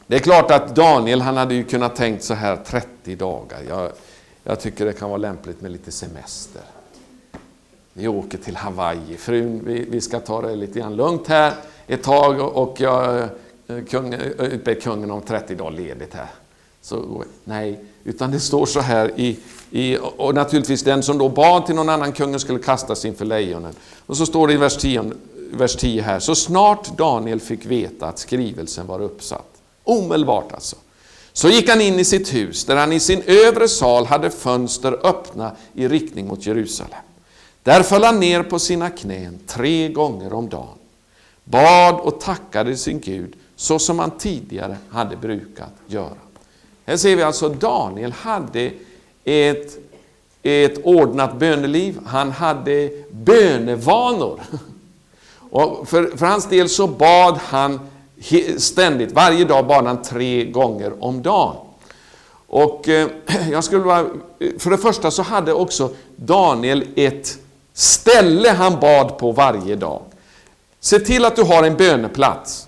det är klart att Daniel, han hade ju kunnat tänkt så här 30 dagar. Jag, jag tycker det kan vara lämpligt med lite semester. Vi åker till Hawaii. Frun, vi, vi ska ta det lite grann lugnt här ett tag och jag eh, kung, eh, utbett kungen om 30 dagar ledigt här. Så, nej, utan det står så här i, i, och naturligtvis den som då bad till någon annan kungen skulle kastas inför lejonen. Och så står det i vers 10, vers 10 här, så snart Daniel fick veta att skrivelsen var uppsatt, omedelbart alltså, så gick han in i sitt hus där han i sin övre sal hade fönster öppna i riktning mot Jerusalem. Där föll han ner på sina knän tre gånger om dagen bad och tackade sin Gud så som han tidigare hade brukat göra. Här ser vi alltså Daniel hade ett ett ordnat böneliv, han hade bönevanor. Och för, för hans del så bad han ständigt, varje dag bad han tre gånger om dagen. Och eh, jag skulle bara, eh, för det första så hade också Daniel ett ställe han bad på varje dag. Se till att du har en böneplats.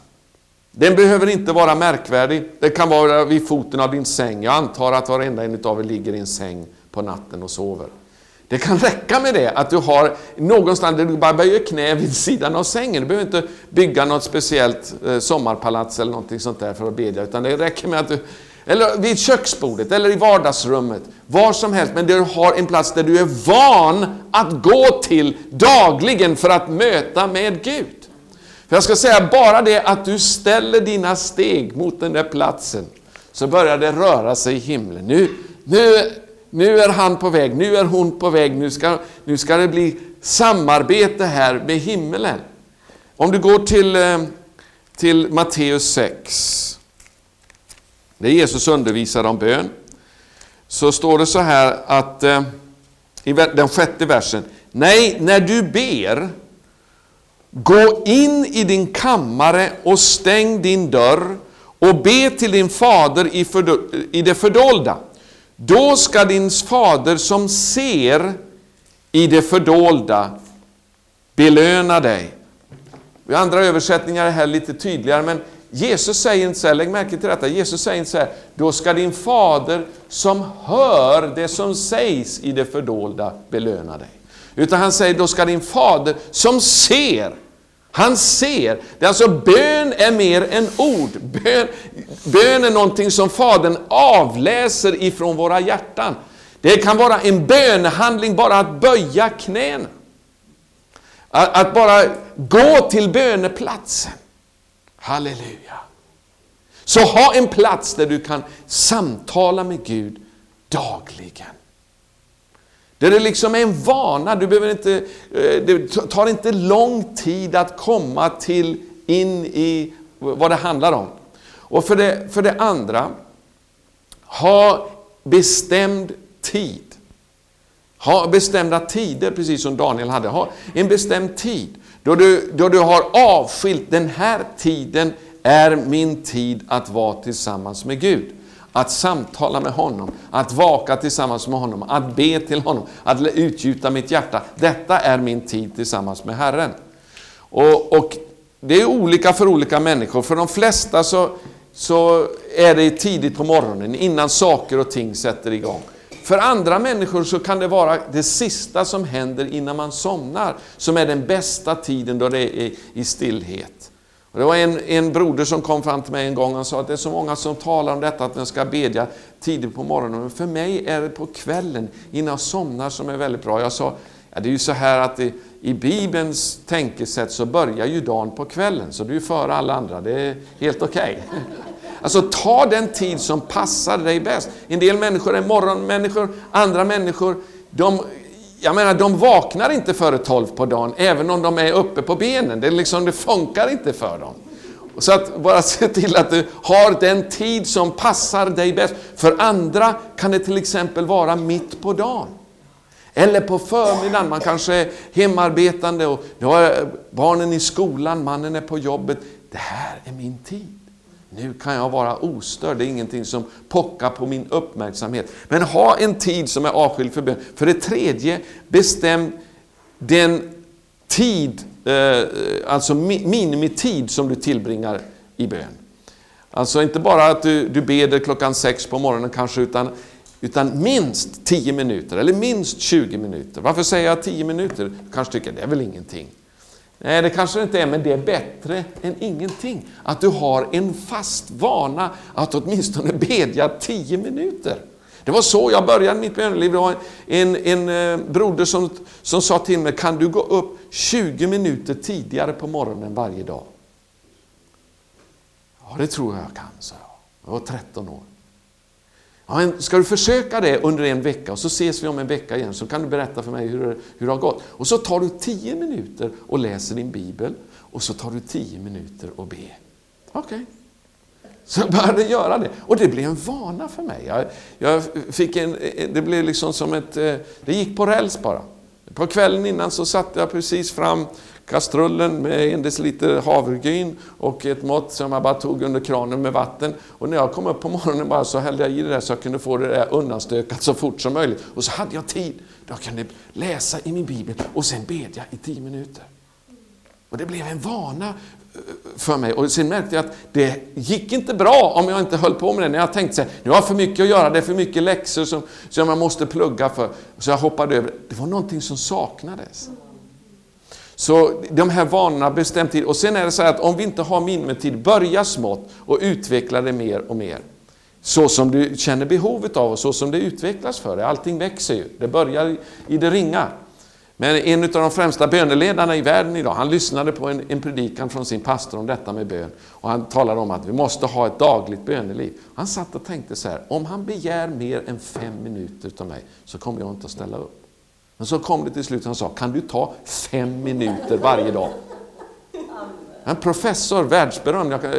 Den behöver inte vara märkvärdig. Det kan vara vid foten av din säng. Jag antar att varenda en av er ligger i en säng på natten och sover. Det kan räcka med det, att du har någonstans där du bara böjer knä vid sidan av sängen. Du behöver inte bygga något speciellt eh, sommarpalats eller någonting sånt där för att bedja, utan det räcker med att du eller vid köksbordet, eller i vardagsrummet, var som helst, men du har en plats där du är van att gå till dagligen för att möta med Gud. För jag ska säga, bara det att du ställer dina steg mot den där platsen, så börjar det röra sig i himlen. Nu, nu, nu är han på väg, nu är hon på väg, nu ska, nu ska det bli samarbete här med himmelen. Om du går till, eh, till Matteus 6, där Jesus undervisar om bön, så står det så här att eh, i den sjätte versen, Nej, när du ber, gå in i din kammare och stäng din dörr och be till din fader i, i det fördolda. Då ska din fader som ser i det fördolda belöna dig. I andra översättningar är det här lite tydligare, men Jesus säger inte så här, lägg märke till detta, Jesus säger inte så här, då ska din fader som hör det som sägs i det fördolda belöna dig. Utan han säger, då ska din fader som ser, han ser. Det är alltså bön är mer än ord. Bön, bön är någonting som Fadern avläser ifrån våra hjärtan. Det kan vara en bönehandling, bara att böja knäna. Att, att bara gå till böneplatsen. Halleluja. Så ha en plats där du kan samtala med Gud dagligen. Där det liksom är en vana, du behöver inte, eh, det tar inte lång tid att komma till in i vad det handlar om. Och för det, för det andra, ha bestämd tid. Ha bestämda tider, precis som Daniel hade. Ha en bestämd tid. Då du, då du har avskilt, den här tiden är min tid att vara tillsammans med Gud. Att samtala med honom, att vaka tillsammans med honom, att be till honom, att utgjuta mitt hjärta. Detta är min tid tillsammans med Herren. Och, och Det är olika för olika människor. För de flesta så, så är det tidigt på morgonen, innan saker och ting sätter igång. För andra människor så kan det vara det sista som händer innan man somnar, som är den bästa tiden då det är i stillhet. Och det var en, en broder som kom fram till mig en gång och sa att det är så många som talar om detta att man ska bedja tidigt på morgonen. Men för mig är det på kvällen innan jag somnar som är väldigt bra. Jag sa, ja, det är ju så här att det, i Bibelns tänkesätt så börjar ju dagen på kvällen, så du är före alla andra. Det är helt okej. Okay. Alltså ta den tid som passar dig bäst. En del människor är morgonmänniskor, andra människor, de, jag menar, de vaknar inte före tolv på dagen, även om de är uppe på benen. Det, liksom, det funkar inte för dem. Så att bara se till att du har den tid som passar dig bäst. För andra kan det till exempel vara mitt på dagen. Eller på förmiddagen, man kanske är hemarbetande och du har barnen i skolan, mannen är på jobbet. Det här är min tid. Nu kan jag vara ostörd, det är ingenting som pockar på min uppmärksamhet. Men ha en tid som är avskild för bön. För det tredje, bestäm den tid, eh, alltså minimitid som du tillbringar i bön. Alltså inte bara att du, du beder klockan sex på morgonen kanske, utan, utan minst 10 minuter eller minst 20 minuter. Varför säger jag 10 minuter? Du kanske tycker det är väl ingenting. Nej, det kanske det inte är, men det är bättre än ingenting. Att du har en fast vana att åtminstone bedja tio minuter. Det var så jag började mitt böneliv. Det var en, en, en broder som, som sa till mig, kan du gå upp 20 minuter tidigare på morgonen varje dag? Ja, det tror jag jag kan, sa jag. Jag var 13 år. Ja, ska du försöka det under en vecka och så ses vi om en vecka igen så kan du berätta för mig hur, hur det har gått. Och så tar du tio minuter och läser din bibel och så tar du tio minuter och ber. Okej. Okay. Så jag började göra det. Och det blev en vana för mig. Jag, jag fick en, det blev liksom som ett... Eh, det gick på räls bara. På kvällen innan så satte jag precis fram kastrullen med en deciliter havregryn och ett mått som jag bara tog under kranen med vatten. Och när jag kom upp på morgonen bara så hällde jag i det där så jag kunde få det där undanstökat så fort som möjligt. Och så hade jag tid. Då kunde jag läsa i min bibel och sen bedja i tio minuter. Och det blev en vana eh, för mig. Och sen märkte jag att det gick inte bra om jag inte höll på med det. När jag tänkte så här, nu har jag för mycket att göra, det är för mycket läxor som, som jag måste plugga för. Så jag hoppade över. Det var någonting som saknades. Så de här vanorna bestämt tid. Och sen är det så här att om vi inte har minimitid, börja smått och utveckla det mer och mer. Så som du känner behovet av och så som det utvecklas för dig. Allting växer ju. Det börjar i det ringa. Men en av de främsta böneledarna i världen idag, han lyssnade på en, en predikan från sin pastor om detta med bön. Och han talade om att vi måste ha ett dagligt böneliv. Han satt och tänkte så här, om han begär mer än fem minuter av mig så kommer jag inte att ställa upp. Men så kom det till slut, han sa, kan du ta fem minuter varje dag? En professor, världsberömd, jag, eh,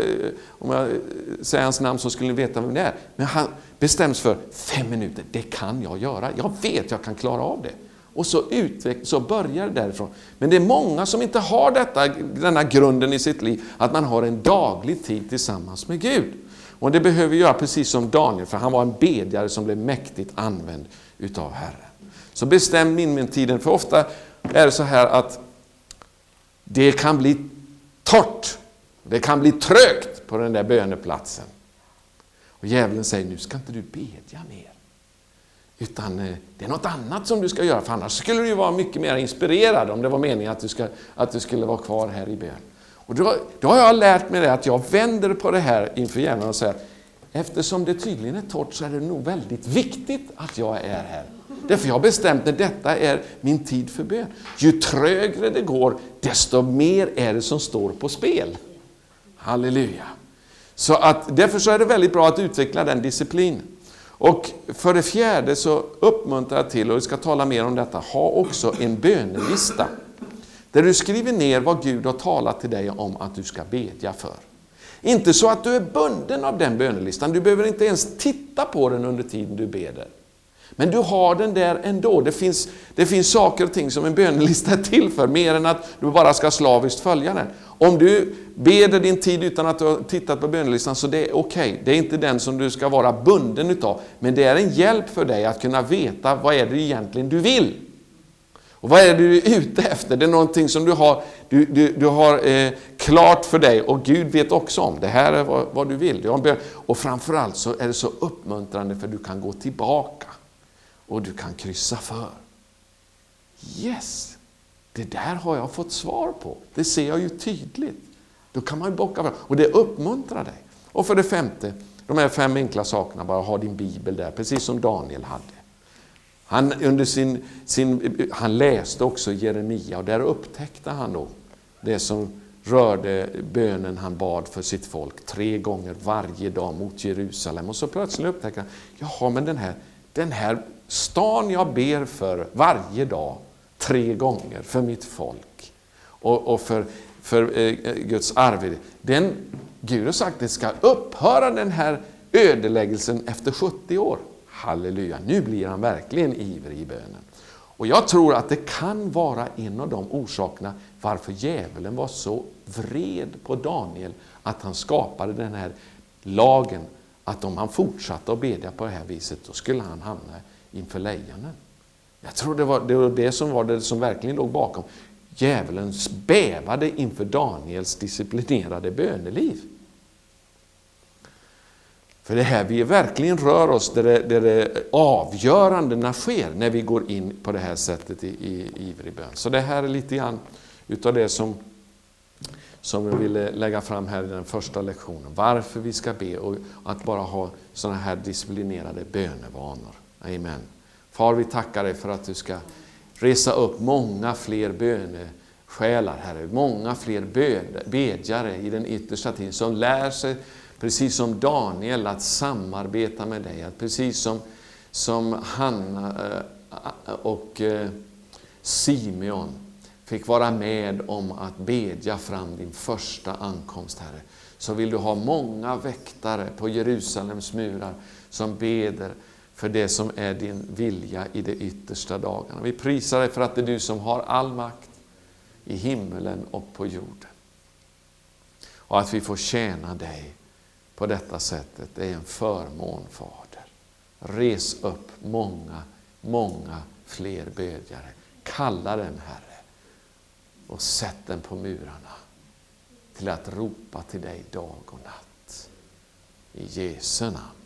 om jag eh, säger hans namn så skulle ni veta vem det är. Men han bestäms för fem minuter, det kan jag göra. Jag vet jag kan klara av det. Och så, utveck- så börjar det därifrån. Men det är många som inte har detta, denna grunden i sitt liv, att man har en daglig tid tillsammans med Gud. Och det behöver vi göra precis som Daniel, för han var en bedjare som blev mäktigt använd utav Herren. Så bestäm minmitiden, för ofta är det så här att det kan bli torrt, det kan bli trögt på den där böneplatsen. Och djävulen säger, nu ska inte du bedja mer. Utan eh, det är något annat som du ska göra, för annars skulle du vara mycket mer inspirerad om det var meningen att du, ska, att du skulle vara kvar här i bön. Och då, då har jag lärt mig det att jag vänder på det här inför djävulen och säger eftersom det tydligen är torrt så är det nog väldigt viktigt att jag är här. Därför jag har bestämt att detta är min tid för bön. Ju trögre det går, desto mer är det som står på spel. Halleluja. Så att, därför så är det väldigt bra att utveckla den disciplinen. Och för det fjärde så uppmuntrar jag till, och vi ska tala mer om detta, ha också en bönelista. Där du skriver ner vad Gud har talat till dig om att du ska bedja för. Inte så att du är bunden av den bönelistan, du behöver inte ens titta på den under tiden du beder. Men du har den där ändå. Det finns, det finns saker och ting som en bönelista är till för, mer än att du bara ska slaviskt följa den. Om du beder din tid utan att du har tittat på bönelistan, så det är okej. Okay. Det är inte den som du ska vara bunden utav. Men det är en hjälp för dig att kunna veta vad är det egentligen du vill. Och vad är det du är ute efter? Det är någonting som du har, du, du, du har eh, klart för dig och Gud vet också om. Det här är vad, vad du vill. Du och framförallt så är det så uppmuntrande för du kan gå tillbaka och du kan kryssa för. Yes, det där har jag fått svar på. Det ser jag ju tydligt. Då kan man bocka för och det uppmuntrar dig. Och för det femte, de här fem enkla sakerna, bara ha din bibel där, precis som Daniel hade. Han, under sin, sin, han läste också Jeremia och där upptäckte han då det som rörde bönen han bad för sitt folk tre gånger varje dag mot Jerusalem. Och så plötsligt upptäckte han, jaha men den här, den här stan jag ber för varje dag, tre gånger, för mitt folk och, och för, för eh, eh Guds arv. Den, Gud har sagt att det ska upphöra den här ödeläggelsen efter 70 år. Halleluja, nu blir han verkligen ivrig i bönen. Och jag tror att det kan vara en av de orsakerna varför djävulen var så vred på Daniel att han skapade den här lagen att om han fortsatte att bedja på det här viset då skulle han hamna inför lejonen. Jag tror det var, det var det som var det som verkligen låg bakom. Djävulen bävade inför Daniels disciplinerade böneliv. För det här vi verkligen rör oss där det, där det avgörandena sker när vi går in på det här sättet i, i ivrig bön. Så det här är lite grann utav det som, som jag ville lägga fram här i den första lektionen. Varför vi ska be och att bara ha sådana här disciplinerade bönevanor. Amen. Far, vi tackar dig för att du ska resa upp många fler bönesjälar, Herre. Många fler bedjare i den yttersta tiden som lär sig, precis som Daniel, att samarbeta med dig. Att precis som, som Hanna eh, och eh, Simeon fick vara med om att bedja fram din första ankomst, Herre så vill du ha många väktare på Jerusalems murar som beder för det som är din vilja i de yttersta dagarna. Vi prisar dig för att det är du som har all makt i himmelen och på jorden. Och att vi får tjäna dig på detta sättet, det är en förmån Fader. Res upp många, många fler bedjare. Kalla den Herre och sätt den på murarna till att ropa till dig dag och natt. I Jesu namn.